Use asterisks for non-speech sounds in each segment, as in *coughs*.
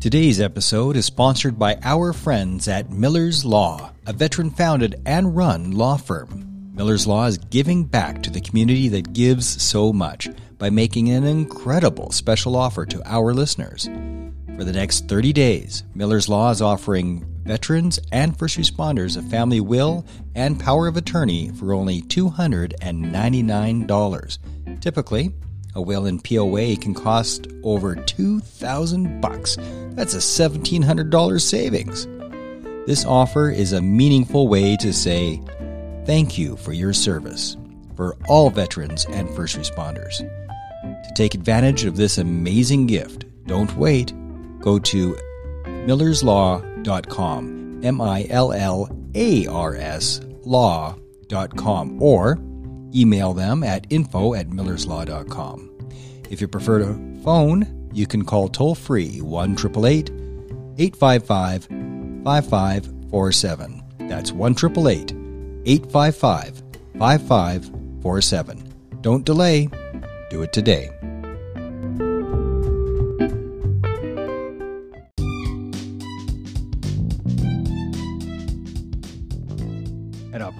Today's episode is sponsored by our friends at Millar's Law, a veteran founded and run law firm. Millar's Law is giving back to the community that gives so much by making an incredible special offer to our listeners. For the next 30 days, Millar's Law is offering veterans and first responders a family will and power of attorney for only $299. Typically, a will in POA can cost over 2000 bucks. That's a $1700 savings. This offer is a meaningful way to say thank you for your service for all veterans and first responders. To take advantage of this amazing gift, don't wait. Go to millarslaw.com, M I L L A R S law.com, or email them at info at millarslaw.com. If you prefer to phone, you can call toll free 1 855 5547. That's 1 855 5547. Don't delay, do it today.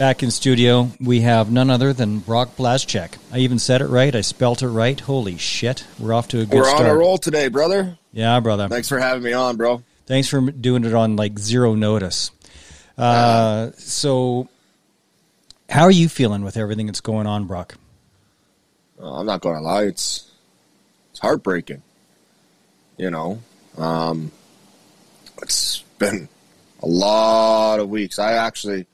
Back in studio, we have none other than Brock Blaszczyk. I even said it right. I spelt it right. Holy shit. We're off to a good We're start. on a roll today, brother. Yeah, brother. Thanks for having me on, bro. Thanks for doing it on like zero notice. Uh, so, how are you feeling with everything that's going on, Brock? Uh, I'm not going to lie, it's it's heartbreaking. You know, um, it's been a lot of weeks. I actually,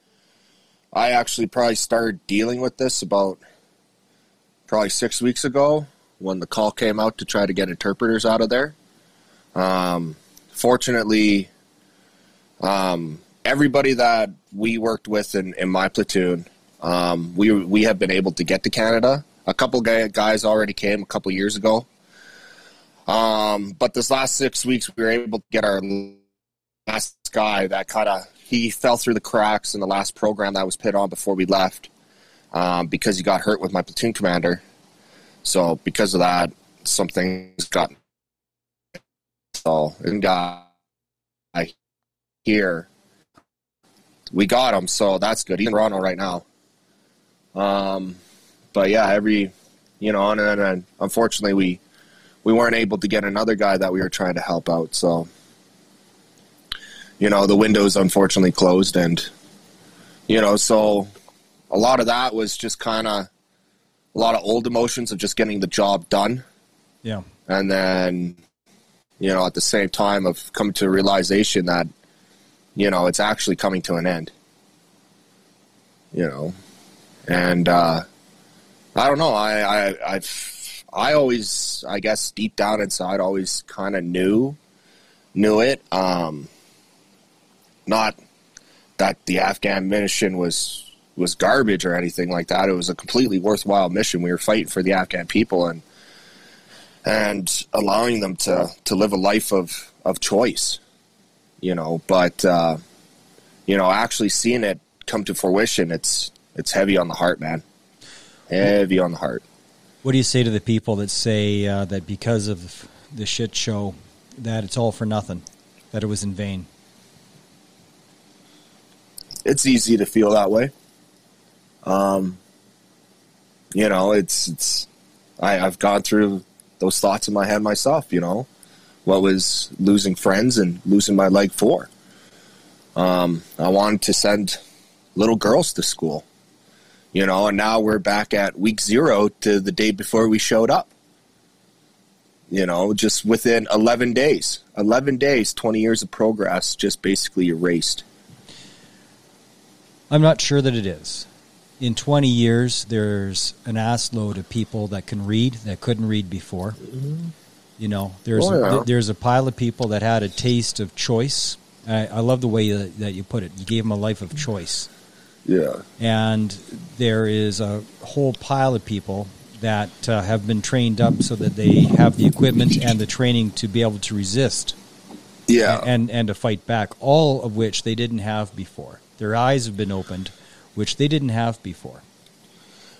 I actually probably started dealing with this about probably six weeks ago when the call came out to try to get interpreters out of there. Um, fortunately, um, everybody that we worked with in, in my platoon, um, we we have been able to get to Canada. A couple guy, guys already came a couple years ago, um, but this last six weeks we were able to get our last guy that kind of he fell through the cracks in the last program that was put on before we left um, because he got hurt with my platoon commander. So because of that, some things got so and guy here. We got him, so that's good. He's in Toronto right now. Um, but yeah, every you know, and, and, and unfortunately we we weren't able to get another guy that we were trying to help out. So you know, the windows unfortunately closed, and you know, so a lot of that was just kind of a lot of old emotions of just getting the job done. Yeah. and then you know at the same time of coming to a realization that you know it's actually coming to an end. You know? And uh i don't know i i i've i always i guess deep down inside always kind of knew knew it um not that the afghan mission was was garbage or anything like that. It was a completely worthwhile mission. We were fighting for the afghan people and and allowing them to to live a life of of choice you know. But uh you know actually seeing it come to fruition it's it's heavy on the heart man. Heavy on the heart. What do you say to the people that say uh, that because of the shit show that it's all for nothing, that it was in vain? It's easy to feel that way. Um you know it's it's i i've gone through those thoughts in my head myself you know what was losing friends and losing my leg for. Um i wanted to send little girls to school you know and now we're back at week zero to the day before we showed up. You know just within 11 days 11 days 20 years of progress just basically erased I'm not sure that it is. In 20 years, there's an ass load of people that can read that couldn't read before. You know, there's Oh, yeah. there's a pile of people that had a taste of choice. I, I love the way that, that you put it. You gave them a life of choice. Yeah. And there is a whole pile of people that uh, have been trained up so that they have the equipment and the training to be able to resist Yeah. and and to fight back all of which they didn't have before their eyes have been opened which they didn't have before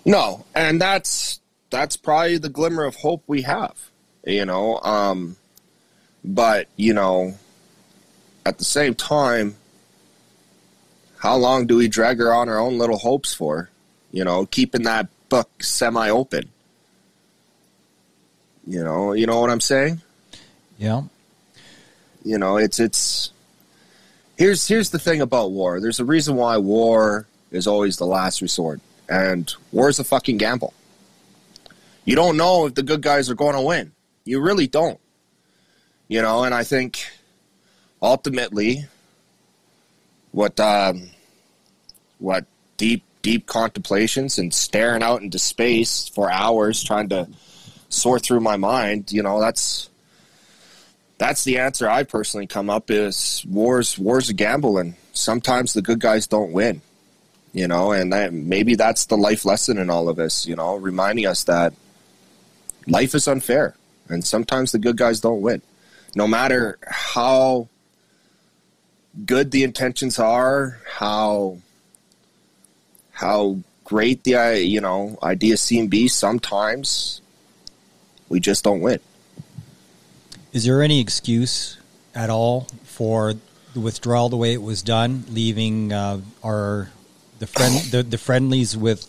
No, and that's that's probably the glimmer of hope we have, you know. Um, but you know, at the same time, how long do we drag her on our own little hopes for? You know, keeping that book semi open. You know, you know what I'm saying. yeah You know, it's it's. Here's here's the thing about war. There's a reason why war is always the last resort, and war is a fucking gamble. You don't know if the good guys are going to win. You really don't. You know, and I think ultimately, what um, what deep deep contemplations and staring out into space for hours trying to sort through my mind. You know, that's that's the answer I personally come up is wars wars a gamble and sometimes the good guys don't win. You know, and that, maybe that's the life lesson in all of this, you know, reminding us that life is unfair and sometimes the good guys don't win. No matter how good the intentions are, how how great the you know ideas seem be, sometimes we just don't win. Is there any excuse at all for the withdrawal the way it was done leaving uh, our the friend *coughs* the, the friendlies with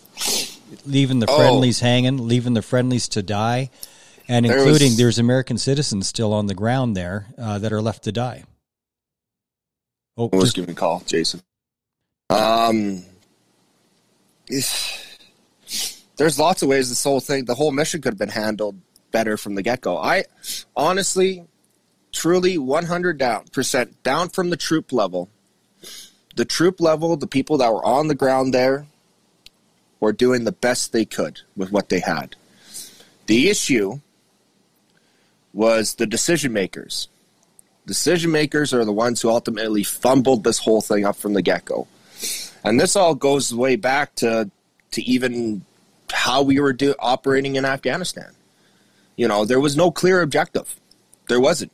leaving the Oh. friendlies hanging leaving the friendlies to die and There including was- there's american citizens still on the ground there uh, that are left to die oh just- giving a call, Jason. Um, there's lots of ways this whole thing, the whole mission could have been handled better from the get go. I honestly, truly, 100 down percent down from the troop level. The troop level, the people that were on the ground there, were doing the best they could with what they had. The issue was the decision makers decision makers are the ones who ultimately fumbled this whole thing up from the get go. And this all goes way back to to even how we were do, operating in Afghanistan. You know, there was no clear objective. There wasn't.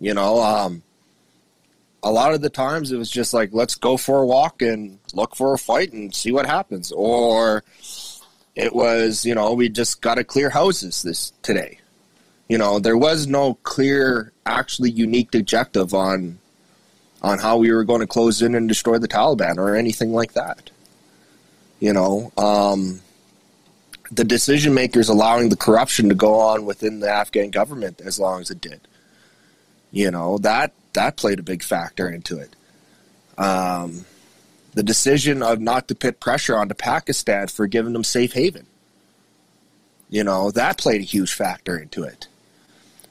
You know, um, a lot of the times it was just like, let's go for a walk and look for a fight and see what happens. Or it was, you know, we just got to clear houses this today. You know, there was no clear, actually unique objective on on how we were going to close in and destroy the Taliban or anything like that. You know, um, the decision makers allowing the corruption to go on within the Afghan government as long as it did. You know that that played a big factor into it. Um, the decision of not to put pressure onto Pakistan for giving them safe haven. You know that played a huge factor into it.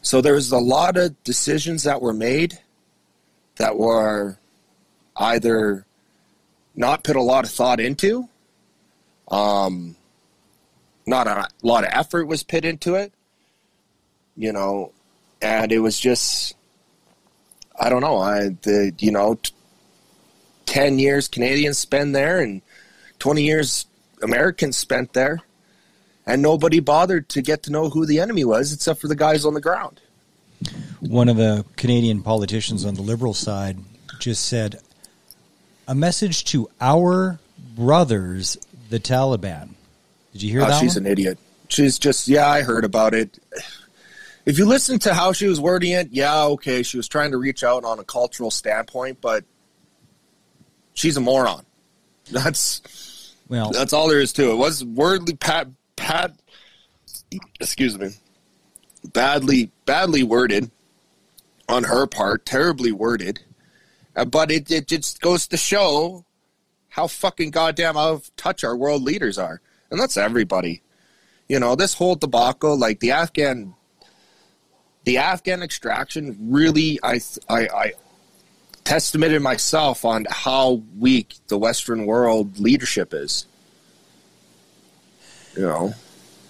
So there was a lot of decisions that were made that were either not put a lot of thought into, um, not a lot of effort was put into it, you know, and it was just, I don't know, I the you know, t- ten years Canadians spend there and twenty years Americans spent there, and nobody bothered to get to know who the enemy was except for the guys on the ground. one of the Canadian politicians on the Liberal side just said, "A message to our brothers, the Taliban." Did you hear Oh, that she's one? an idiot. She's just yeah, I heard about it. If you listen to how she was wording it, yeah, okay, she was trying to reach out on a cultural standpoint, but she's a moron. *laughs* That's well, that's all there is to it. It was wordly pat pat excuse me. Badly badly worded on her part, terribly worded. Uh, but it, it just goes to show how fucking goddamn out of touch our world leaders are. And that's everybody. You know, this whole debacle, like the Afghan the Afghan extraction really I I, I testamented myself on how weak the Western world leadership is. You know.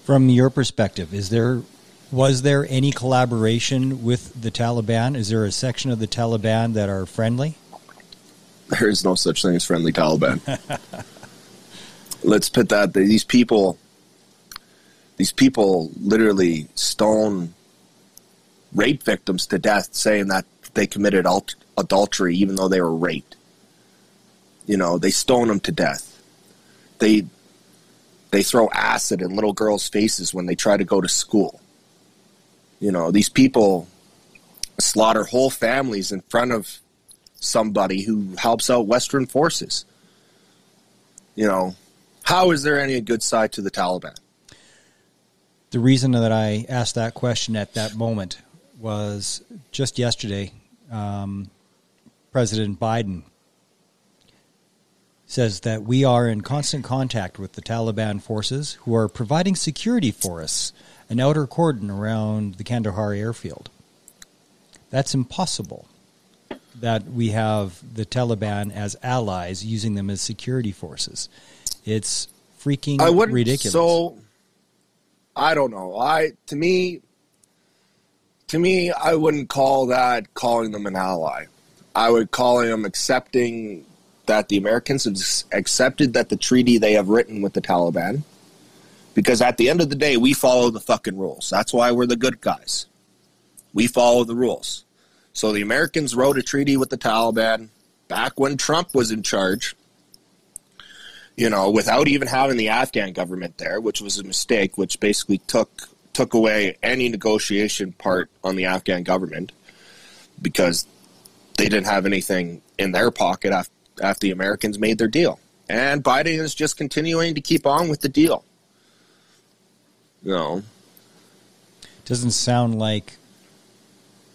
from your perspective, is there was there any collaboration with the Taliban? Is there a section of the Taliban that are friendly? There is no such thing as friendly Taliban. *laughs* let's put that these people these people literally stone rape victims to death saying that they committed adultery even though they were raped. You know they stone them to death. They they throw acid in little girls faces when they try to go to school. You know these people slaughter whole families in front of somebody who helps out western forces. You know how is there any good side to the Taliban? The reason that I asked that question at that moment was just yesterday, um, President Biden says that we are in constant contact with the Taliban forces who are providing security for us, an outer cordon around the Kandahar airfield. That's impossible that we have the Taliban as allies using them as security forces. It's freaking I wouldn't, ridiculous. So I don't know. I to me to me I wouldn't call that calling them an ally. I would call them accepting that the Americans have accepted that the treaty they have written with the Taliban because at the end of the day we follow the fucking rules. That's why we're the good guys. We follow the rules. So the Americans wrote a treaty with the Taliban back when Trump was in charge you know, without even having the Afghan government there, which was a mistake, which basically took took away any negotiation part on the Afghan government because they didn't have anything in their pocket after, after the Americans made their deal. And Biden is just continuing to keep on with the deal. You know, doesn't sound like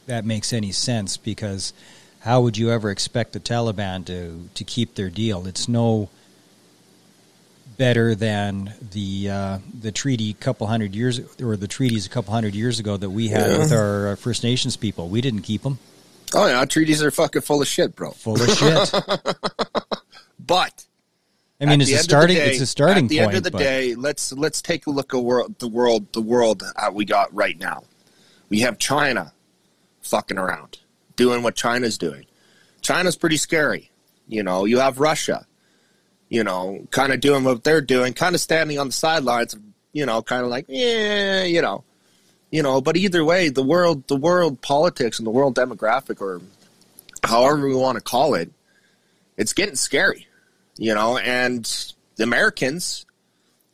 that makes any sense because how would you ever expect the Taliban to to keep their deal? It's no better than the uh, the treaty a couple hundred years or the treaties a couple hundred years ago that we had yeah. with our uh, First Nations people. We didn't keep them. Oh yeah, treaties are fucking full of shit, bro. Full of shit. *laughs* but I mean, it's a starting. Day, it's a starting. Point. At the point, end of the but. day, let's let's take a look at world, the world the world uh, we got right now. We have China fucking around, doing what China's doing. China's pretty scary. You know, you have Russia you know, kind of doing what they're doing, kind of standing on the sidelines, you know, kind of like, yeah, you know, you know. But either way, the world, the world politics and the world demographic, or however we want to call it, it's getting scary, you know. And the Americans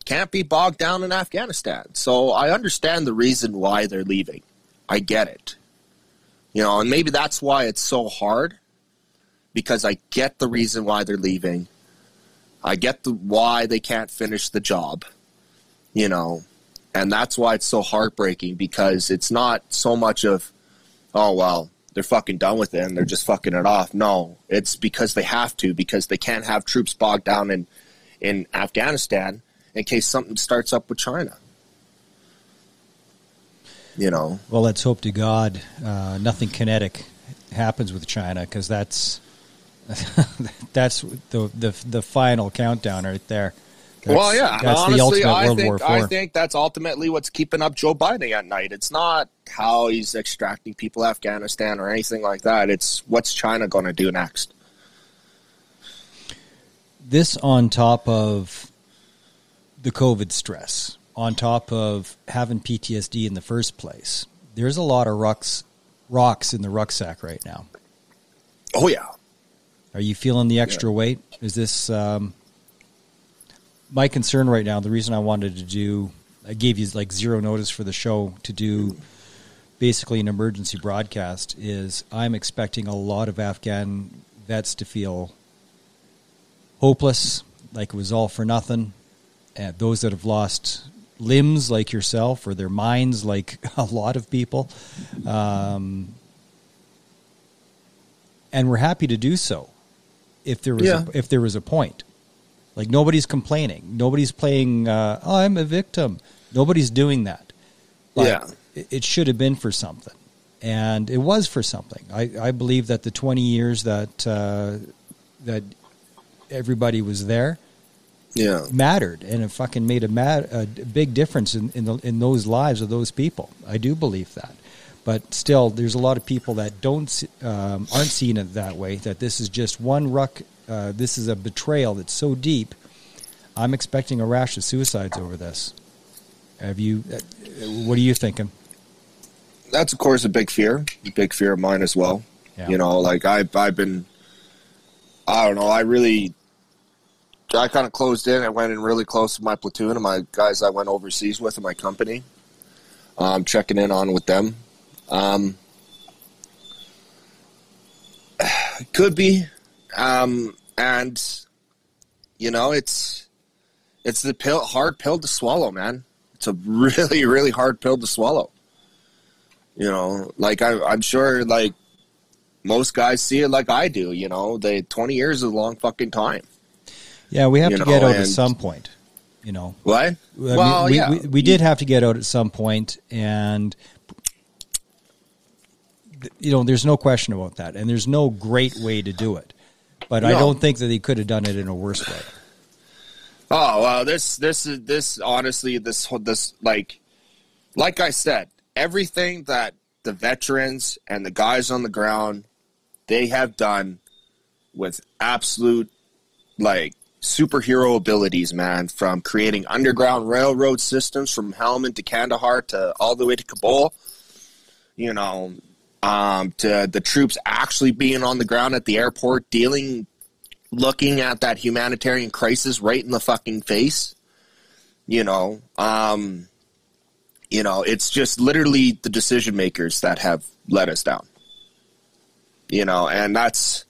can't be bogged down in Afghanistan. So I understand the reason why they're leaving. I get it, you know, and maybe that's why it's so hard because I get the reason why they're leaving I get the why they can't finish the job, you know, and that's why it's so heartbreaking because it's not so much of, oh well, they're fucking done with it and they're just fucking it off. No, it's because they have to because they can't have troops bogged down in in Afghanistan in case something starts up with China. You know. Well, let's hope to God uh, nothing kinetic happens with China because that's *laughs* that's the, the the final countdown right there. That's, well, yeah. Honestly, I World think, I think that's ultimately what's keeping up Joe Biden at night. It's not how he's extracting people Afghanistan or anything like that. It's what's China going to do next. This on top of the COVID stress, on top of having PTSD in the first place. There's a lot of rocks rocks in the rucksack right now. Oh yeah. Are you feeling the extra yeah. weight? Is this um, my concern right now? The reason I wanted to do, I gave you like zero notice for the show to do basically an emergency broadcast. Is I'm expecting a lot of Afghan vets to feel hopeless, like it was all for nothing. And those that have lost limbs, like yourself, or their minds, like *laughs* a lot of people. Um, and we're happy to do so if there was yeah. a, if there was a point. Like nobody's complaining. Nobody's playing. Uh, oh, I'm a victim. Nobody's doing that. But yeah, it, it should have been for something, and it was for something. I, I believe that the 20 years that uh, that everybody was there, yeah, mattered, and it fucking made a, mad, a big difference in in, the, in those lives of those people. I do believe that but still, there's a lot of people that don't um, aren't seeing it that way. That this is just one ruck. Uh, this is a betrayal that's so deep I'm expecting a rash of suicides over this. Have you? Uh, what are you thinking? That's of course a big fear, a big fear of mine as well. Yeah. You know, like I've I've been, I don't know, I really, I kind of closed in. I went in really close to my platoon and my guys I went overseas with in my company. Um, checking in on with them. Um, could be, um, and you know, it's it's the pill, hard pill to swallow, man. It's a really, *laughs* really hard pill to swallow. You know, like I, I'm sure, like most guys see it like I do. You know, the 20 years is a long fucking time. Yeah, we have to know, get out at some point. You know, What? I mean, well, we, yeah, we, we did have to get out at some point, and you know, there's no question about that, and there's no great way to do it. But I don't think that he could have done it in a worse way. Oh well, this this is this honestly this whole- this like like I said, everything that the veterans and the guys on the ground they have done with absolute like superhero abilities, man. From creating underground railroad systems from Helmand to Kandahar to all the way to Kabul, you know, um, to the troops actually being on the ground at the airport dealing looking at that humanitarian crisis right in the fucking face. You know, um, you know, it's just literally the decision makers that have let us down. You know, and that's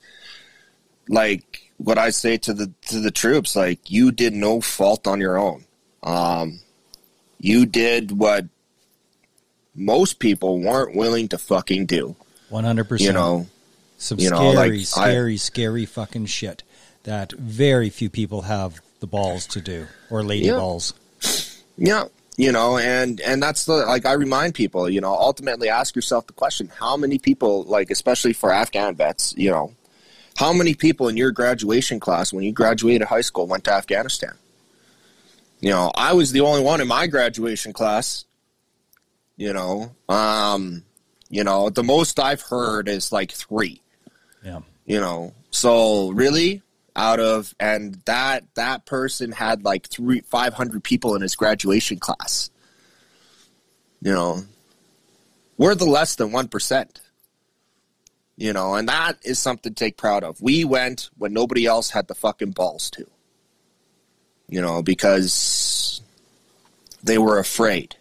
like what I say to the to the troops. Like you did no fault on your own. Um, you did what most people weren't willing to fucking do. 100%. You know, some you know, scary, like, I- scary, scary fucking shit that very few people have the balls to do, or lady Yeah. balls. Yeah, you know, and and that's the like I remind people, you know, ultimately ask yourself the question: How many people, like especially for Afghan vets, you know, how many people in your graduation class when you graduated high school went to Afghanistan? You know, I was the only one in my graduation class. You know, um, you know, the most I've heard is like three. Yeah, you know? So really? Out of and that that person had like three 500 people in his graduation class. You know? We're the less than 1% you know? And that is something to take proud of. We went when nobody else had the fucking balls to. You know? Because they were afraid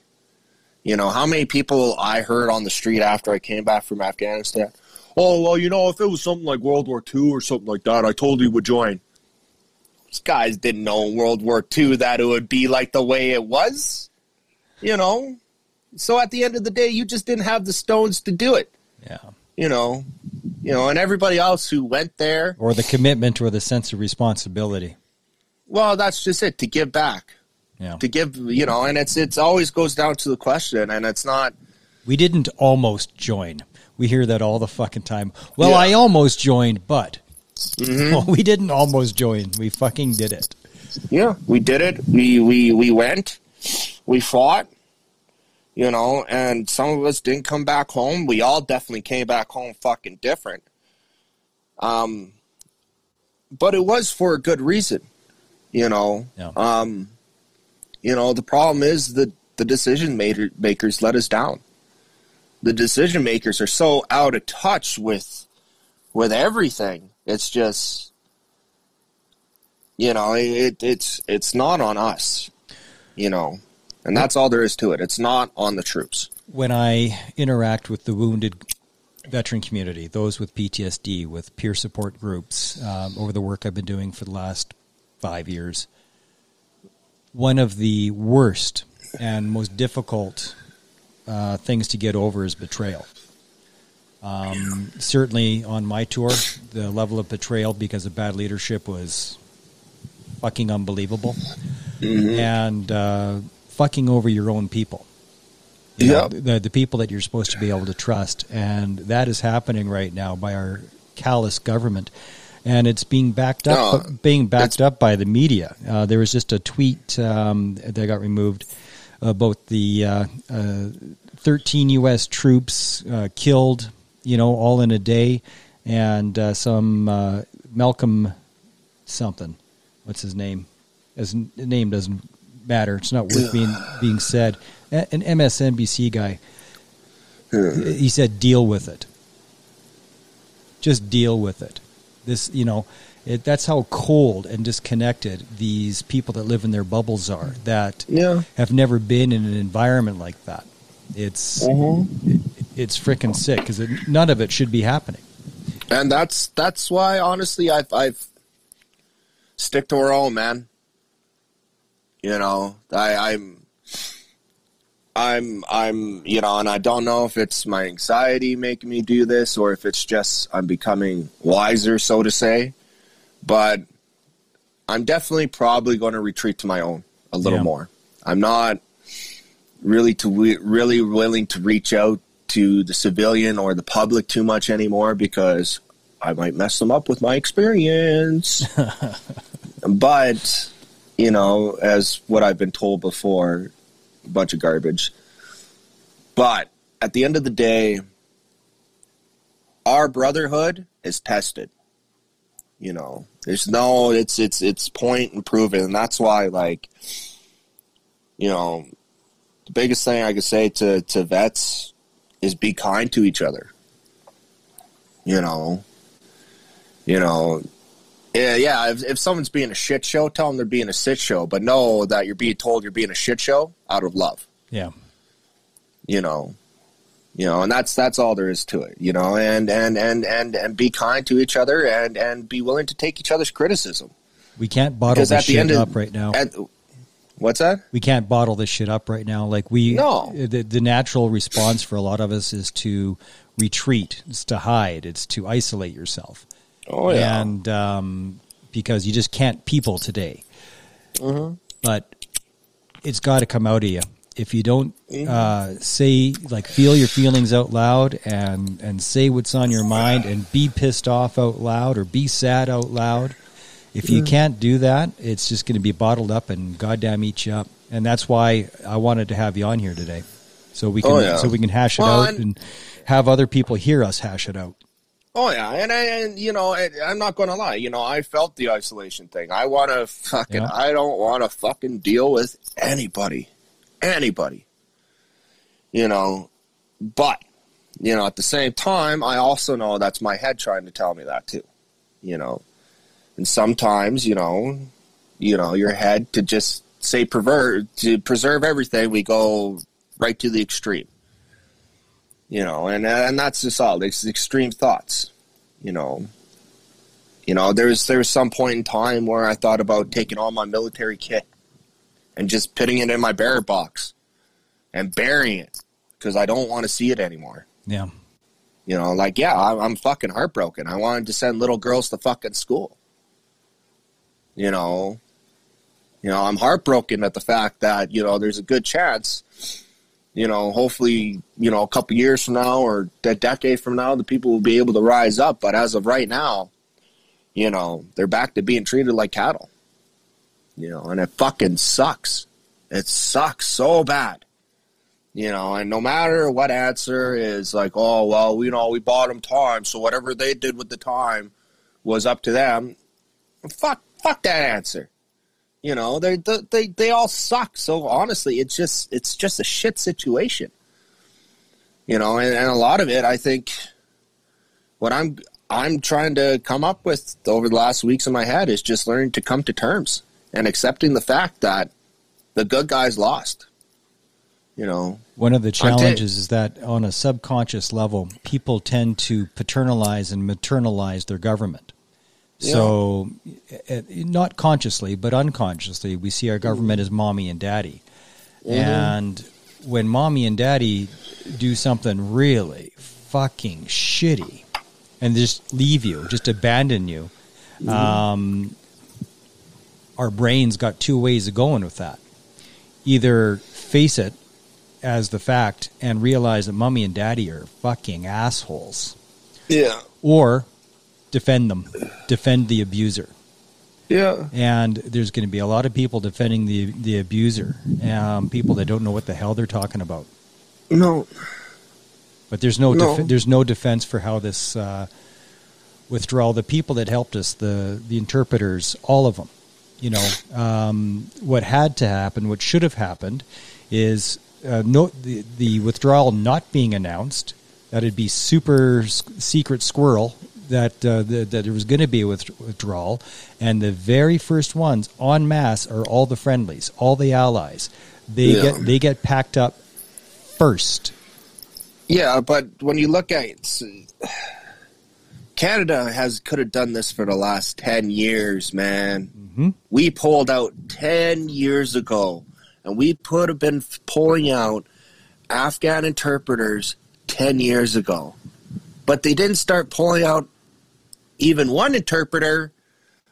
you know how many people i heard on the street after i came back from afghanistan oh well you know if it was something like world war ii or something like that i told you would join. These guys didn't know in world war ii that it would be like the way it was you know? So at the end of the day you just didn't have the stones to do it. Yeah. you know? You know and everybody else who went there Or the commitment, or the sense of responsibility. well that's just it to give back Yeah. to give you know and it's it's always goes down to the question and it's not We didn't almost join. We hear that all the fucking time. Well, Yeah. I almost joined, but Mhm. well, *laughs* we didn't almost join. We fucking did it. Yeah, we did it. We we we went. We fought. You know, and some of us didn't come back home. We all definitely came back home fucking different. Um but it was for a good reason. You know. Yeah. Um you know, the problem is that the decision makers let us down. The decision makers are so out of touch with with everything. It's just you know it, it's it's not on us you know and that's all there is to it it's not on the troops When I interact with the wounded veteran community, those with PTSD, with peer support groups, um, over the work I've been doing for the last five years, one of the worst and most difficult uh, things to get over is betrayal. Um, certainly on my tour, the level of betrayal because of bad leadership was fucking unbelievable, and uh, fucking over your own people. You know, Yeah. the the people that you're supposed to be able to trust, and that is happening right now by our callous government, and it's being backed up, No, being backed up by the media. Uh, there was just a tweet um, that got removed about the uh, uh, 13 U.S. troops uh, killed, you know, all in a day, and uh, some uh, Malcolm something, what's his name? n- name doesn't matter. It's not worth being *sighs* being said. An MSNBC guy, he said, "Deal with it. Just deal with it." This, you know, it, that's how cold and disconnected these people that live in their bubbles are. That Yeah. have never been in an environment like that. It's it, it's freaking sick because none of it should be happening. and that's that's why honestly I've I've stick to our own man. You know, I, I'm I'm I'm you know, and I don't know if it's my anxiety making me do this or if it's just I'm becoming wiser, so to say. But I'm definitely probably going to retreat to my own a little Yeah. more. I'm not really to really willing to reach out to the civilian or the public too much anymore because I might mess them up with my experience. *laughs* but you know, as what I've been told before, a bunch of garbage. But at the end of the day, our brotherhood is tested. You know, there's no it's it's it's point and proven, and that's why like you know the biggest thing I could say to to vets is be kind to each other. You know, you know, yeah, yeah. If, if someone's being a shit show, tell them they're being a shit show, but know that you're being told you're being a shit show out of love. Yeah, You know, you know, and that's that's all there is to it. You know, and and and and and be kind to each other, and and be willing to take each other's criticism. we can't bottle Because this shit end of up right now. at, what's that? we can't bottle this shit up right now. Like we, No. the, the natural response for a lot of us is to retreat, it's to hide, it's to isolate yourself, Oh yeah, and um, because you just can't people today. Mm-hmm. But it's got to come out of you. If you don't Mm-hmm. uh, say, like, feel your feelings out loud and and say what's on your mind and be pissed off out loud or be sad out loud. If you can't do that, it's just going to be bottled up and goddamn eat you up. And that's why I wanted to have you on here today, so we can Oh, yeah. so we can hash it Well, out and- and have other people hear us hash it out. Oh yeah, and I, and you know, I, I'm not going to lie. You know, I felt the isolation thing. I want to fucking. Yeah. I don't want to fucking deal with anybody, anybody. You know, but you know, at the same time, I also know that's my head trying to tell me that too. You know, and sometimes, you know, you know, your head to just say pervert to preserve everything, we go right to the extreme you know, and uh, and that's just all. It's extreme thoughts, you know. You know, there was there was some point in time where I thought about taking all my military kit and just putting it in my bear box and burying it because I don't want to see it anymore. Yeah, You know, like yeah, I'm, I'm fucking heartbroken. I wanted to send little girls to fucking school. You know, you know, I'm heartbroken at the fact that you know there's a good chance you know, hopefully, you know, a couple years from now or a decade from now, the people will be able to rise up. But as of right now, you know, they're back to being treated like cattle. You know, and it fucking sucks. It sucks so bad. You know, and no matter what answer is like, oh well, you know, we bought them time, so whatever they did with the time was up to them. Fuck, fuck that answer. You know, they they they all suck. So honestly, it's just it's just a shit situation. You know, and, and a lot of it, I think, what I'm I'm trying to come up with over the last weeks in my head is just learning to come to terms and accepting the fact that the good guys lost. You know, One of the challenges is that on a subconscious level, people tend to paternalize and maternalize their government. So, eh, not consciously, but unconsciously, we see our government as mommy and daddy. And when mommy and daddy do something really fucking shitty and just leave you, just abandon you, um, our brains got two ways of going with that. Either face it as the fact and realize that mommy and daddy are fucking assholes, yeah, or defend them, defend the abuser. yeah, And there's going to be a lot of people defending the the abuser, um, people that don't know what the hell they're talking about. no, But there's no, No. def- there's no defense for how this uh, withdrawal. The people that helped us, the the interpreters, all of them, You know, um, what had to happen, what should have happened, is uh, no the, the withdrawal not being announced. That'd be super s- secret squirrel that uh, the, that there was going to be a withdrawal, and the very first ones en masse are all the friendlies, all the allies. They Yeah. get they get packed up first. Yeah, but when you look at Canada has could have done this for the last 10 years, man. Mhm. We pulled out 10 years ago and we could have been pulling out Afghan interpreters 10 years ago. But they didn't start pulling out even one interpreter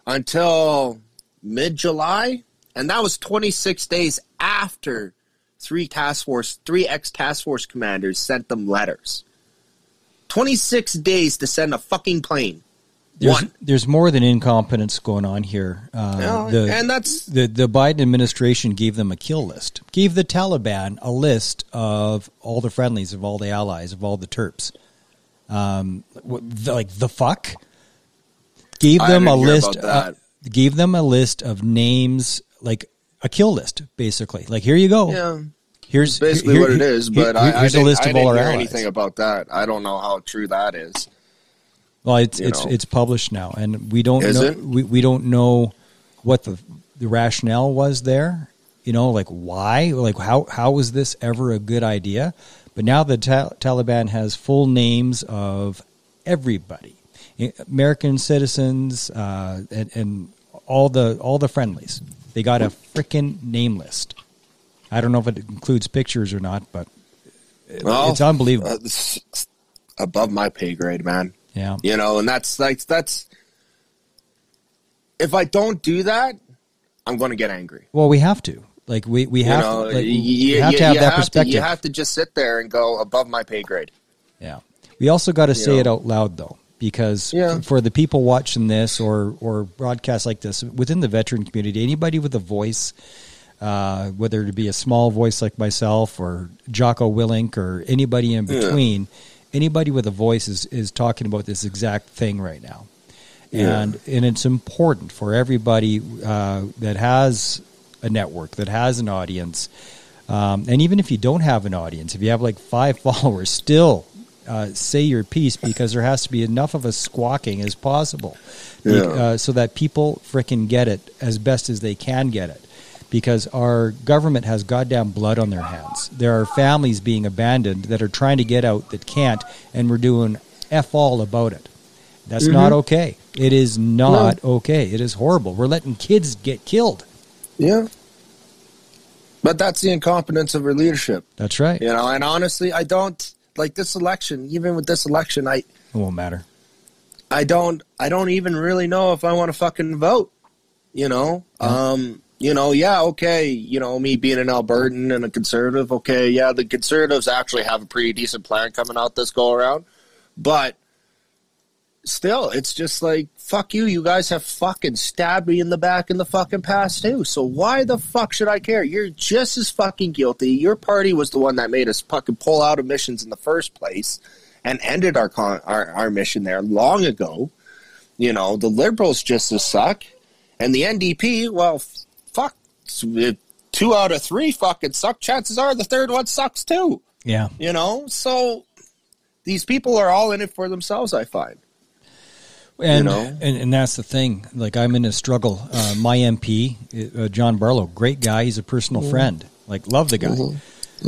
until mid July, and that was 26 days after three task force, three ex task force commanders sent them letters. 26 days to send a fucking plane. There's, One. there's more than incompetence going on here. Uh, Yeah, the, and that's the the Biden administration gave them a kill list. Gave the Taliban a list of all the friendlies, of all the allies, of all the Terps. Um, like the fuck. Gave them a list. Uh, gave them a list of names, like a kill list, basically. Like here you go. yeah, Here's basically here- what it here- is. here- But I, I here's didn't, a list I of all didn't our hear allies. anything about that. I don't know how true that is. Well, it's you it's know. it's published now, and we don't Is know it? we, we don't know what the the rationale was there. You know, like why, like how how was this ever a good idea? But now the ta- Taliban has full names of everybody, I- American citizens, uh, and, and all the all the friendlies. They got a freaking name list. I don't know if it includes pictures or not, but Well, it's unbelievable. uh, it's above my pay grade, man. yeah. You know, and that's like that's. If I don't do that, I'm going to get angry. Well, we have to. Like we we You have know, to, like, you, we you- have to you have that have perspective. you have to just sit there and go above my pay grade. Yeah. We also got to say know. it out loud though, because Yeah. for the people watching this or or broadcasts like this within the veteran community, anybody with a voice, uh, whether it be a small voice like myself or Jocko Willink or anybody in Yeah. between, anybody with a voice is is talking about this exact thing right now. Yeah. And and it's important for everybody uh, that has a network, that has an audience, um, and even if you don't have an audience, if you have like five *laughs* followers, still uh, say your piece because there has to be enough of a squawking as possible, Yeah. uh, so that people frickin' get it as best as they can get it. Because our government has goddamn blood on their hands. There are families being abandoned that are trying to get out that can't, and we're doing f all about it. That's not okay. It is not okay. It is horrible. We're letting kids get killed. Yeah. But that's the incompetence of our leadership. That's right. You know, and honestly, I don't like this election. Even with this election, I It won't matter. I don't I don't even really know if I want to fucking vote. You know, um, you know, yeah, okay, you know, me being an Albertan and a conservative, okay, yeah, the conservatives actually have a pretty decent plan coming out this go around, but still, it's just like fuck you. You guys have fucking stabbed me in the back in the fucking past too. So why the fuck should I care? You're just as fucking guilty. Your party was the one that made us fucking pull out of missions in the first place and ended our con- our, our mission there long ago. You know, the liberals just as suck, and the NDP, well, fuck, two out of three fucking suck. Chances are the third one sucks too. Yeah. You know, so these people are all in it for themselves. I find. And, know? and and that's the thing. Like I'm in a struggle. Uh, my MP, uh, John Barlow, great guy. He's a personal Mm-hmm. friend. Like love the guy.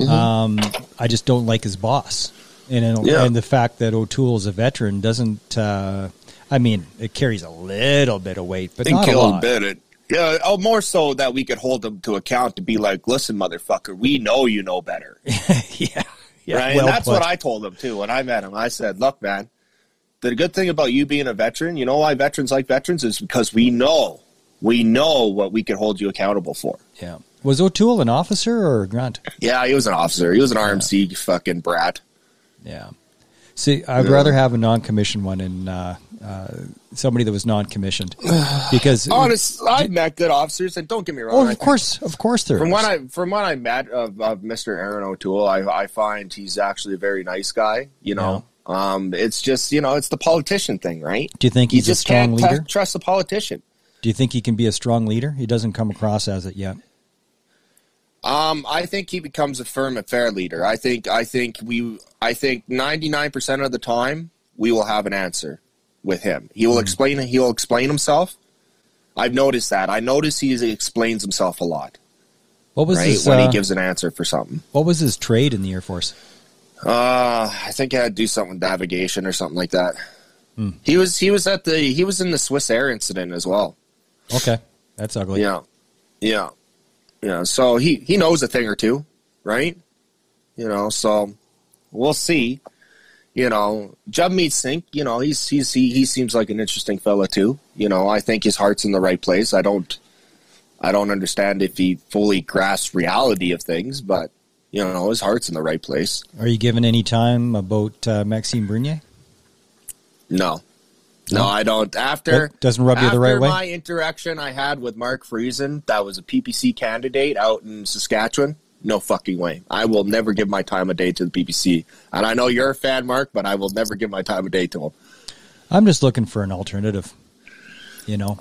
Um, I just don't like his boss, and Yeah. and the fact that O'Toole is a veteran doesn't. Uh, I mean, it carries a little bit of weight, but and not a lot. bit it. Yeah, oh, more so that we could hold them to account to be like, listen, motherfucker, we know you know better, *laughs* yeah, yeah. right? well and that's put. what I told him too when I met him. I said, look, man, the good thing about you being a veteran, you know why veterans like veterans is because we know, we know what we can hold you accountable for. Yeah. Was O'Toole an officer or a grunt? Yeah, he was an officer. He was an RMC fucking brat. Yeah. See, I'd Yeah. rather have a non-commissioned one and uh, uh, somebody that was non-commissioned *sighs* because. Honest, I've met good officers, and don't get me wrong. oh, of course, of course, there From is. what I from what I met of, of Mr. Erin O'Toole, I, I find he's actually a very nice guy. You know, um, it's just you know it's the politician thing, right? Do you think You he's a strong can't leader? t- trust a politician. Do you think he can be a strong leader? He doesn't come across as it yet. Um, I think he becomes a firm and fair leader. I think I think we I think ninety nine percent of the time we will have an answer with him. He will mm. explain he'll explain himself. I've noticed that. I notice he explains himself a lot. What was right? his, when uh, he gives an answer for something? What was his trade in the Air Force? Uh, I think I had to do something with navigation or something like that. Hmm. He was he was at the he was in the Swiss Air incident as well. Okay, that's ugly. Yeah, yeah, yeah. So he he knows a thing or two, right? You know, so we'll see. You know, Jagmeet Singh. You know, he's he's he he seems like an interesting fella too. You know, I think his heart's in the right place. I don't I don't understand if he fully grasps reality of things, but you know, his heart's in the right place. Are you given any time about uh, Maxime Bernier? No. No, I don't. After that doesn't rub you the right way. My interaction I had with Mark Friesen, that was a PPC candidate out in Saskatchewan. No fucking way. I will never give my time of day to the PPC. And I know you're a fan, Mark, but I will never give my time of day to him. I'm just looking for an alternative. You know,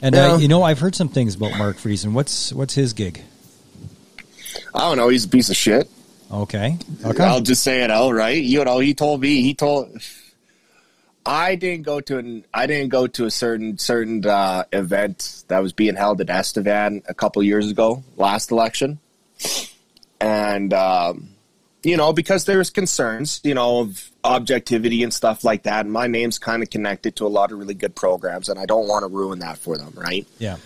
and yeah. uh, you know, I've heard some things about Mark Friesen. What's what's his gig? I don't know. He's a piece of shit. Okay. Okay. I'll just say it out, right? You know, he told me. He told I didn't go to an I didn't go to a certain certain uh, event that was being held at Estevan a couple years ago, last election, and um, you know because there's concerns, you know, of objectivity and stuff like that. And my name's kind of connected to a lot of really good programs, and I don't want to ruin that for them, right? Yeah.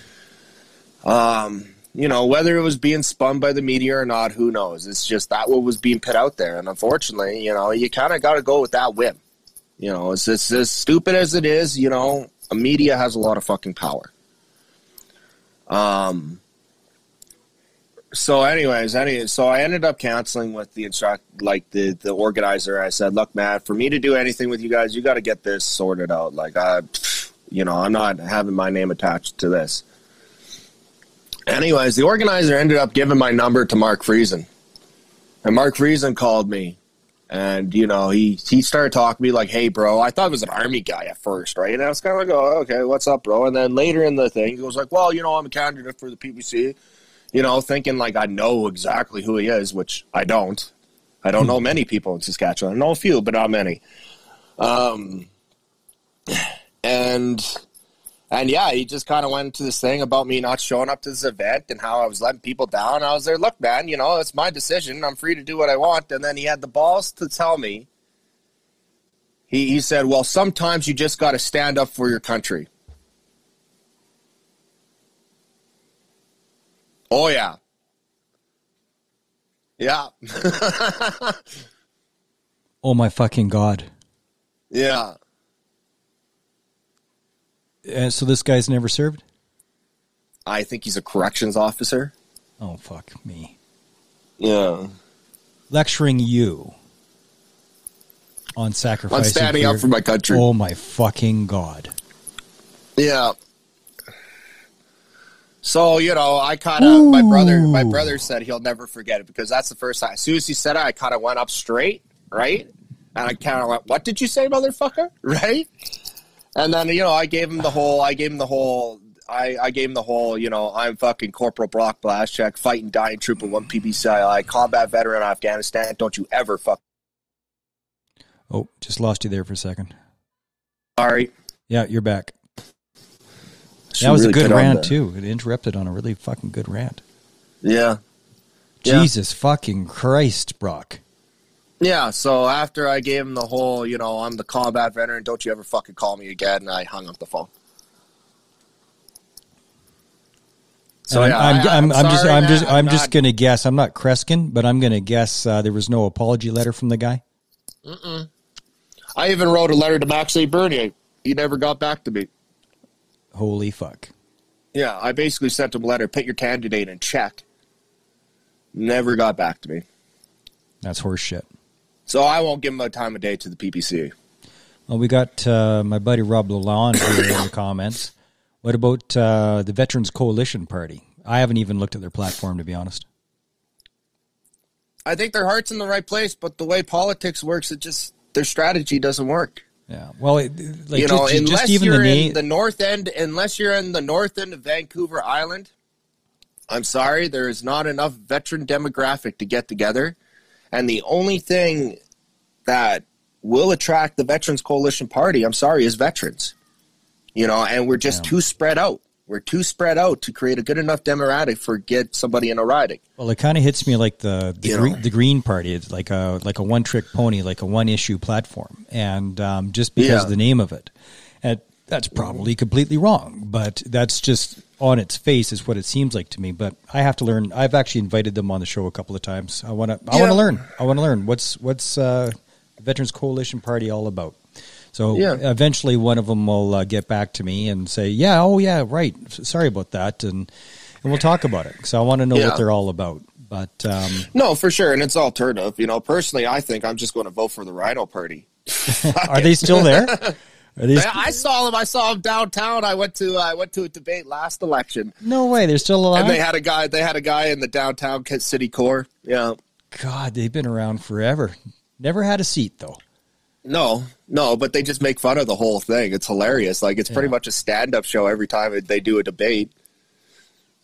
Um, you know, whether it was being spun by the media or not, who knows? It's just that what was being put out there, and unfortunately, you know, you kind of got to go with that whim. You know, it's, it's as stupid as it is. You know, a media has a lot of fucking power. Um. So, anyways, any so I ended up canceling with the instruct, like the the organizer. I said, "Look, man, for me to do anything with you guys, you got to get this sorted out. Like, I, you know, I'm not having my name attached to this." Anyways, the organizer ended up giving my number to Mark Friesen, and Mark Friesen called me and you know, he he started talking to me like, "Hey, bro." I thought it was an army guy at first, right? And I was kind of like, "Oh, okay, what's up, bro?" And then later in the thing, he goes like, "Well, you know, I'm a candidate for the PPC." You know, thinking like I know exactly who he is, which I don't. I don't know hmm. many people in Saskatchewan. I know a few, but not many. Um, *sighs* and and yeah, he just kind of went into this thing about me not showing up to this event and how I was letting people down. I was there, look, man, you know, it's my decision. I'm free to do what I want. And then he had the balls to tell me, he, he said, well, sometimes you just got to stand up for your country. Oh, yeah. Yeah. *laughs* oh, my fucking God. Yeah. Uh, so this guy's never served? I think he's a corrections officer. Oh, fuck me. Yeah. Lecturing you on sacrifice. On standing up for my country. Oh, my fucking God. Yeah. So you know, I kind of my brother. My brother said he'll never forget it because that's the first time. As soon as he said it, I kind of went up straight, right, and I kind of went, "What did you say, motherfucker?" *laughs* Right, and then you know, I gave him the whole. I gave him the whole. I, I gave him the whole, you know, I'm fucking Corporal Brock Blaszczyk, fighting dying trooper, one PPCLI, combat veteran Afghanistan. Don't you ever fuck. Oh, just lost you there for a second. Sorry. Yeah, you're back. that was really a good rant too. It interrupted on a really fucking good rant. Yeah. Jesus yeah. fucking Christ, Brock. Yeah, so after I gave him the whole, you know, I'm the combat veteran, don't you ever fucking call me again, and I hung up the phone. So yeah, I'm, I, I'm, I'm, I'm just, I'm just, I'm, I'm just gonna guess. I'm not Kreskin, but I'm gonna guess uh, there was no apology letter from the guy. Mm-mm. I even wrote a letter to Maxime Bernier. He never got back to me. Holy fuck! Yeah, I basically sent him a letter. Put your candidate in check. Never got back to me. That's horseshit. So I won't give him a time of day to the PPC. Well, we got uh, my buddy Rob Lalonde here in the comments. What about uh, the Veterans Coalition Party? I haven't even looked at their platform, to be honest. I think their heart's in the right place, but the way politics works, it just their strategy doesn't work. Yeah. Well, it, like you know, just, unless just even you're the in the north end, unless you're in the north end of Vancouver Island, I'm sorry, there is not enough veteran demographic to get together, and the only thing that will attract the Veterans Coalition Party, I'm sorry, is veterans. You know, and we're just Yeah. too spread out. We're too spread out to create a good enough demographic for get somebody in a riding. Well, it kind of hits me like the the, green, the Green Party. It's like a like a one trick pony, like a one issue platform, and um, just because Yeah. of the name of it, and that's probably completely wrong. But that's just on its face is what it seems like to me. But I have to learn. I've actually invited them on the show a couple of times. I want to. I Yeah. want to learn. I want to learn what's what's uh, Veterans Coalition Party all about. So Yeah. eventually, one of them will uh, get back to me and say, "Yeah, oh yeah, right. Sorry about that," and and we'll talk about it. So I want to know Yeah. what they're all about. But um, No, for sure, and it's alternative. You know, personally, I think I'm just going to vote for the Rhino Party. *laughs* are they still there? *laughs* They I saw them. I saw them downtown. I went to uh, I went to a debate last election, no way. They're still alive. and they had a guy. They had a guy in the downtown city core. Yeah. God, they've been around forever. Never had a seat though. No, no, but they just make fun of the whole thing. It's hilarious. Like it's pretty much a stand-up show every time they do a debate.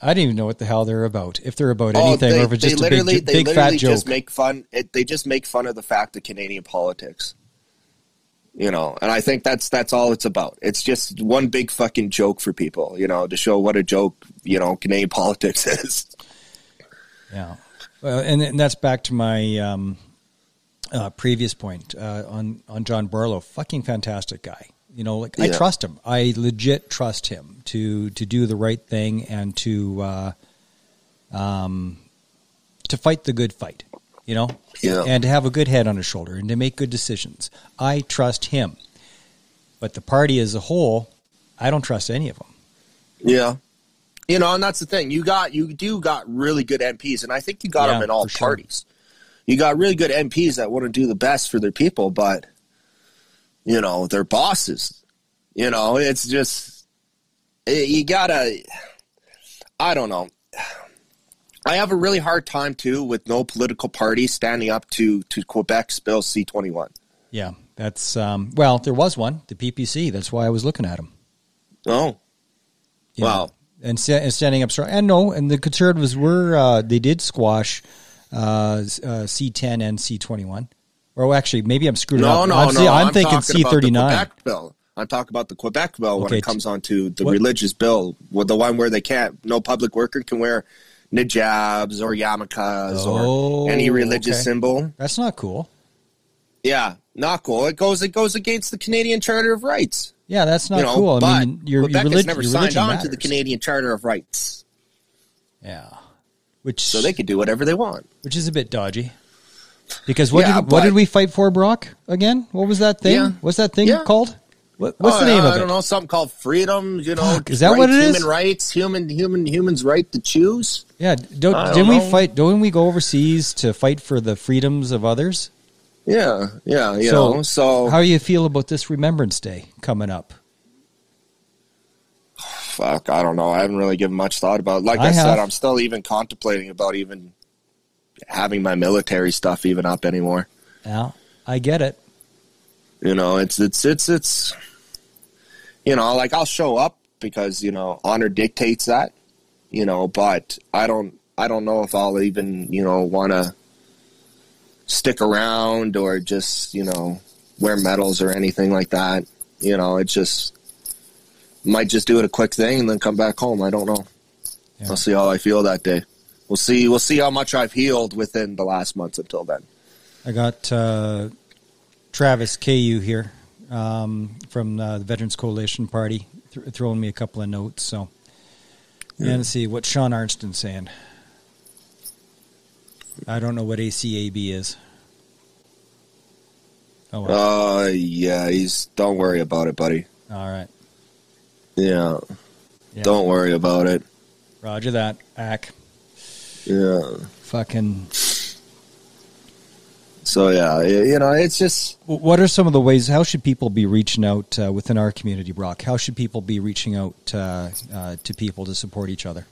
I don't even know what the hell they're about. If they're about Oh, anything, they, or if it's just a big, they big fat joke. make fun. It, they just make fun of the fact of Canadian politics. You know, and I think that's that's all it's about. It's just one big fucking joke for people. You know, to show what a joke you know Canadian *laughs* politics is. Yeah, well, and, and that's back to my um, uh, previous point uh, on on John Barlow. Fucking fantastic guy. You know, like I trust him. I legit trust him to to do the right thing and to uh, um, to fight the good fight. You know, Yeah. and to have a good head on his shoulder and to make good decisions. I trust him, but the party as a whole, I don't trust any of them. Yeah. You know, and that's the thing. You got you do got really good MPs, and I think you got Yeah, them in all for sure. parties. You got really good MPs that want to do the best for their people, but you know they're bosses. You know, it's just it- you gotta. I don't know. I have a really hard time too with no political party standing up to to Quebec's Bill C twenty one. Yeah, that's um, well, there was one, the PPC. That's why I was looking at him. Oh, you Wow. and, sta- and standing up strong. And no, and the conservatives were uh, they did squash uh, C ten and C twenty one. Or actually, maybe I'm screwed no, up. no, I'm, no. see- I'm, thinking C thirty nine. Quebec bill. I'm talking about the Quebec bill when it comes on to the what- religious bill, the one where they can't, no public worker can wear niqabs or yarmulkes Oh, or any religious okay. symbol. That's not cool. Yeah, not cool. It goes, it goes against the Canadian Charter of Rights. Yeah, that's not you know, cool. but I mean, your, Quebec your, has never signed religion on to the. Canadian Charter of Rights, Yeah, which so they can do whatever they want. which is a bit dodgy. Because what Yeah, did what did we fight for, Brock? Again, what was that thing? Yeah. What's that thing Yeah. called? What, oh, what's Oh, the name I, of it? I don't know, something called freedom. You know, Fuck, *gasps* is that what it is? Human rights, human, human, humans' right to choose. Yeah, don't didn't we know. fight? Don't we go overseas to fight for the freedoms of others? Yeah, yeah, you So, know. So How do you feel about this Remembrance Day coming up? fuck, I don't know. I haven't really given much thought about. It. Like I I, said. I'm still even contemplating about even having my military stuff even up anymore. Yeah, I get it. You know, it's it's it's it's. You know, like I'll show up because you know honor dictates that. You know, but I don't. I don't know if I'll even you know want to stick around or just you know wear medals or anything like that. You know, it's just might just do it a quick thing and then come back home. I don't know. Yeah. I'll see how I feel that day. We'll see. We'll see how much I've healed within the last months until then. I got uh, Travis KU here um, from uh, the Veterans Coalition Party th- throwing me a couple of notes. So, and let's see what Sean Arnston's saying. I don't know what ACAB is. Oh. Uh, yeah. He's. Don't worry about it, buddy. all right. Yeah. Yeah. Don't worry about it. Roger that. Ack. Yeah. Fucking. So yeah, you know, it's just What are some of the ways? How should people be reaching out uh, within our community, Brock? How should people be reaching out uh, uh, to people to support each other?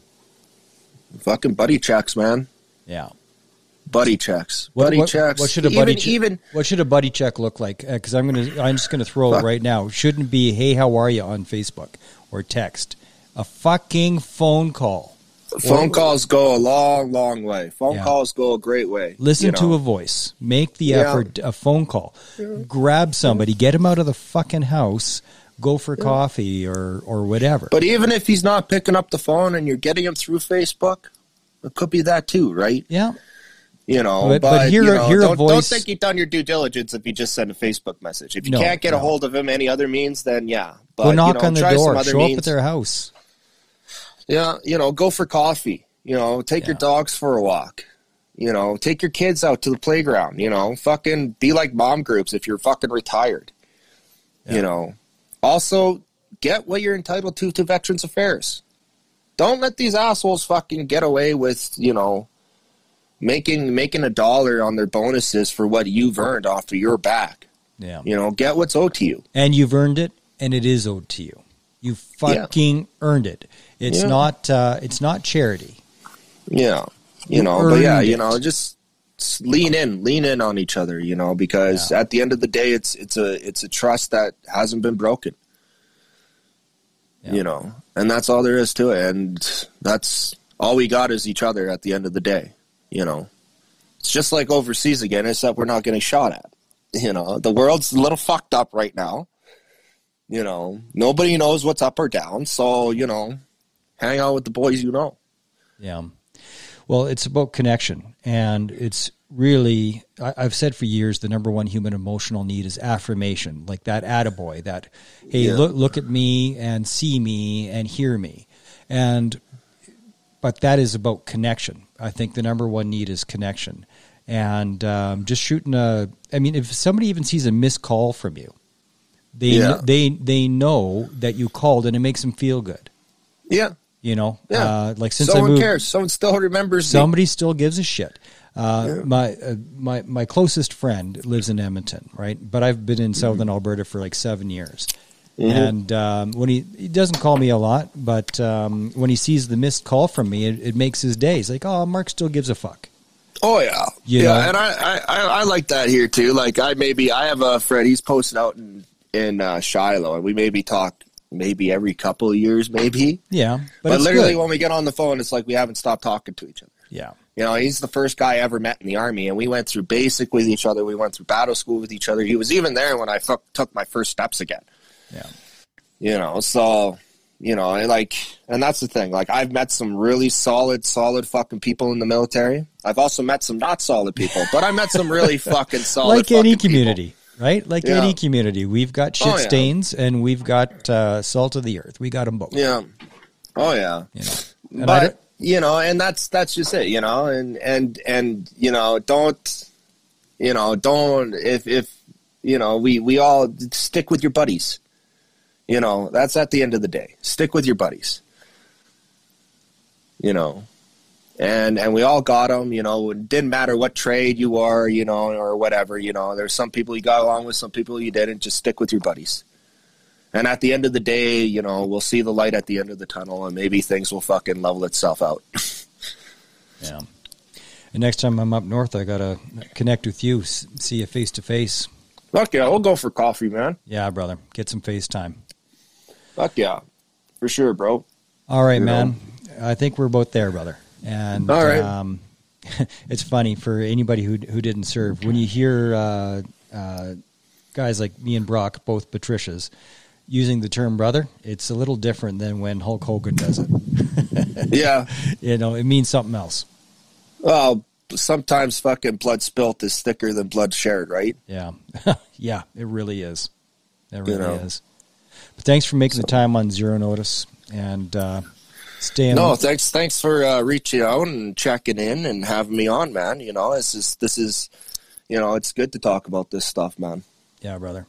fucking buddy checks, man. Yeah. buddy checks, What, buddy what- checks. What should a buddy even, che- even What should a buddy check look like? Because I'm gonna I'm just gonna throw it right now. Shouldn't be Hey, how are you on Facebook or text. A fucking phone call. Phone Or- calls go a long, long way. Phone Yeah. calls go a great way. Listen you to a voice. Make the Yeah. effort. A phone call. Grab somebody. Get him out of the fucking house. Go for coffee or or whatever. But even if he's not picking up the phone and you're getting him through Facebook, it could be that too, right? yeah, You know, But- but, but hear you know, hear a don't, don't think you've done your due diligence if you just send a Facebook message. If you No, can't get a hold of him any other means, then yeah. But go knock you know, on the door. other Show up at their house. Yeah, you know, go for coffee. You know, take your dogs for a walk. You know, take your kids out to the playground. You know, fucking be like mom groups if you're fucking retired. Yeah. You know, also get what you're entitled to to Veterans Affairs. Don't let these assholes fucking get away with you know making making a dollar on their bonuses for what you've earned off of your back. Yeah. You know, get what's owed to you. and you've earned it, and it is owed to you. You fucking earned it. It's Yeah. not. Uh, it's not charity. Yeah, you You know, but yeah, earned you know, just lean in, lean in on each other, you know, because Yeah. at the end of the day, it's it's a it's a trust that hasn't been broken, Yeah. you know, and that's all there is to it, and that's all we got is each other at the end of the day, you know. It's just like overseas again, except we're not getting shot at. You know, the world's a little fucked up right now. You know, nobody knows what's up or down, so you know, hang out with the boys you know. Yeah. Well, it's about connection, and it's really. I, I've said for years the number one human emotional need is affirmation, like that attaboy, that hey, Yeah. look look at me and see me and hear me, and but that is about connection. I think the number one need is connection, and um, just shooting a. I mean, if somebody even sees a missed call from you, they Yeah. they they know that you called, and it makes them feel good. Yeah, You know, Yeah. uh, like since I Someone moved, cares. Someone still remembers me. somebody still gives a shit. Uh, My uh, my my closest friend lives in Edmonton, right? But I've been in Mm-hmm. southern Alberta for like seven years, and um, when he he doesn't call me a lot, but um, when he sees the missed call from me, it, it makes his day. He's like, "Oh, Mark still gives a fuck." Oh yeah, You yeah, know? and I, I, I, I like that here too. Like I maybe I have a friend. He's posted out in in uh, Shilo, and we maybe talk maybe every couple of years, maybe. Yeah, but, But, literally, good. when we get on the phone, it's like we haven't stopped talking to each other. yeah, You know, he's the first guy I ever met in the army, and we went through basic with each other. We went through battle school with each other. He was even there when I took my first steps again. yeah, you know so you know and like and that's the thing like i've met some really solid solid fucking people in the military i've also met some not solid people but i met some really *laughs* fucking solid like any community. people. Right, like Yeah. any community, we've got shit Oh, yeah. stains and we've got uh, salt of the earth. We got them both. yeah. Oh yeah. You know, but you know and that's that's just it you know? And and and you know don't you know don't if if you know we we all stick with your buddies. You know that's at the end of the day. Stick with your buddies. You know and and we all got them you know it didn't matter what trade you are you know or whatever you know there's some people you got along with some people you didn't just stick with your buddies and at the end of the day you know we'll see the light at the end of the tunnel and maybe things will fucking level itself out *laughs* Yeah. And next time I'm up north, I gotta connect with you, see you face to face. fuck yeah we'll go for coffee man Yeah, brother, get some FaceTime. fuck yeah for sure bro All right, You man. I think we're both there, brother. And All right. um, *laughs* it's funny for anybody who who didn't serve when you hear uh, uh, guys like me and Brock, both Patricias, using the term brother. It's a little different than when Hulk Hogan does it. *laughs* yeah you know, it means something else. well sometimes fucking blood spilt is thicker than blood shared right Yeah, *laughs* yeah, it really is. It really You know. is. But thanks for making the time on zero notice and uh, No, thanks. Thanks for uh, reaching out and checking in and having me on, man. You know, this is this is, you know, it's good to talk about this stuff, man. Yeah, brother.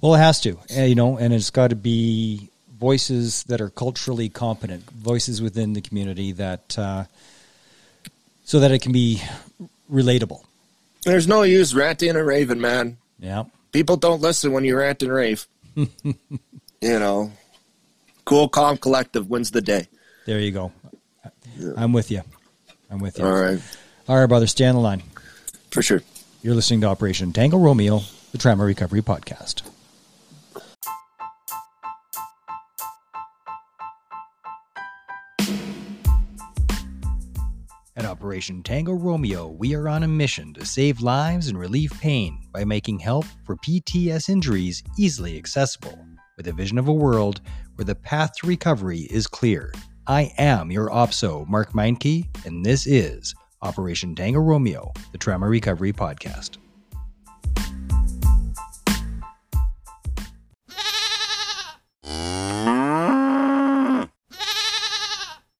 Well, it has to, uh, you know, and it's got to be voices that are culturally competent, voices within the community that, uh, so that it can be relatable. There's no use ranting and raving, man. Yeah, People don't listen when you rant and rave. *laughs* you know, cool, calm, collective wins the day. There you go. I'm with you. I'm with you. All right. All right, brother. Stay on the line. For sure. You're listening to Operation Tango Romeo, the Trauma Recovery Podcast. At Operation Tango Romeo, we are on a mission to save lives and relieve pain by making help for PTS injuries easily accessible, with a vision of a world where the path to recovery is clear. I am your OPSO, Mark Meincke, and this is Operation Tango Romeo, the Trauma Recovery Podcast.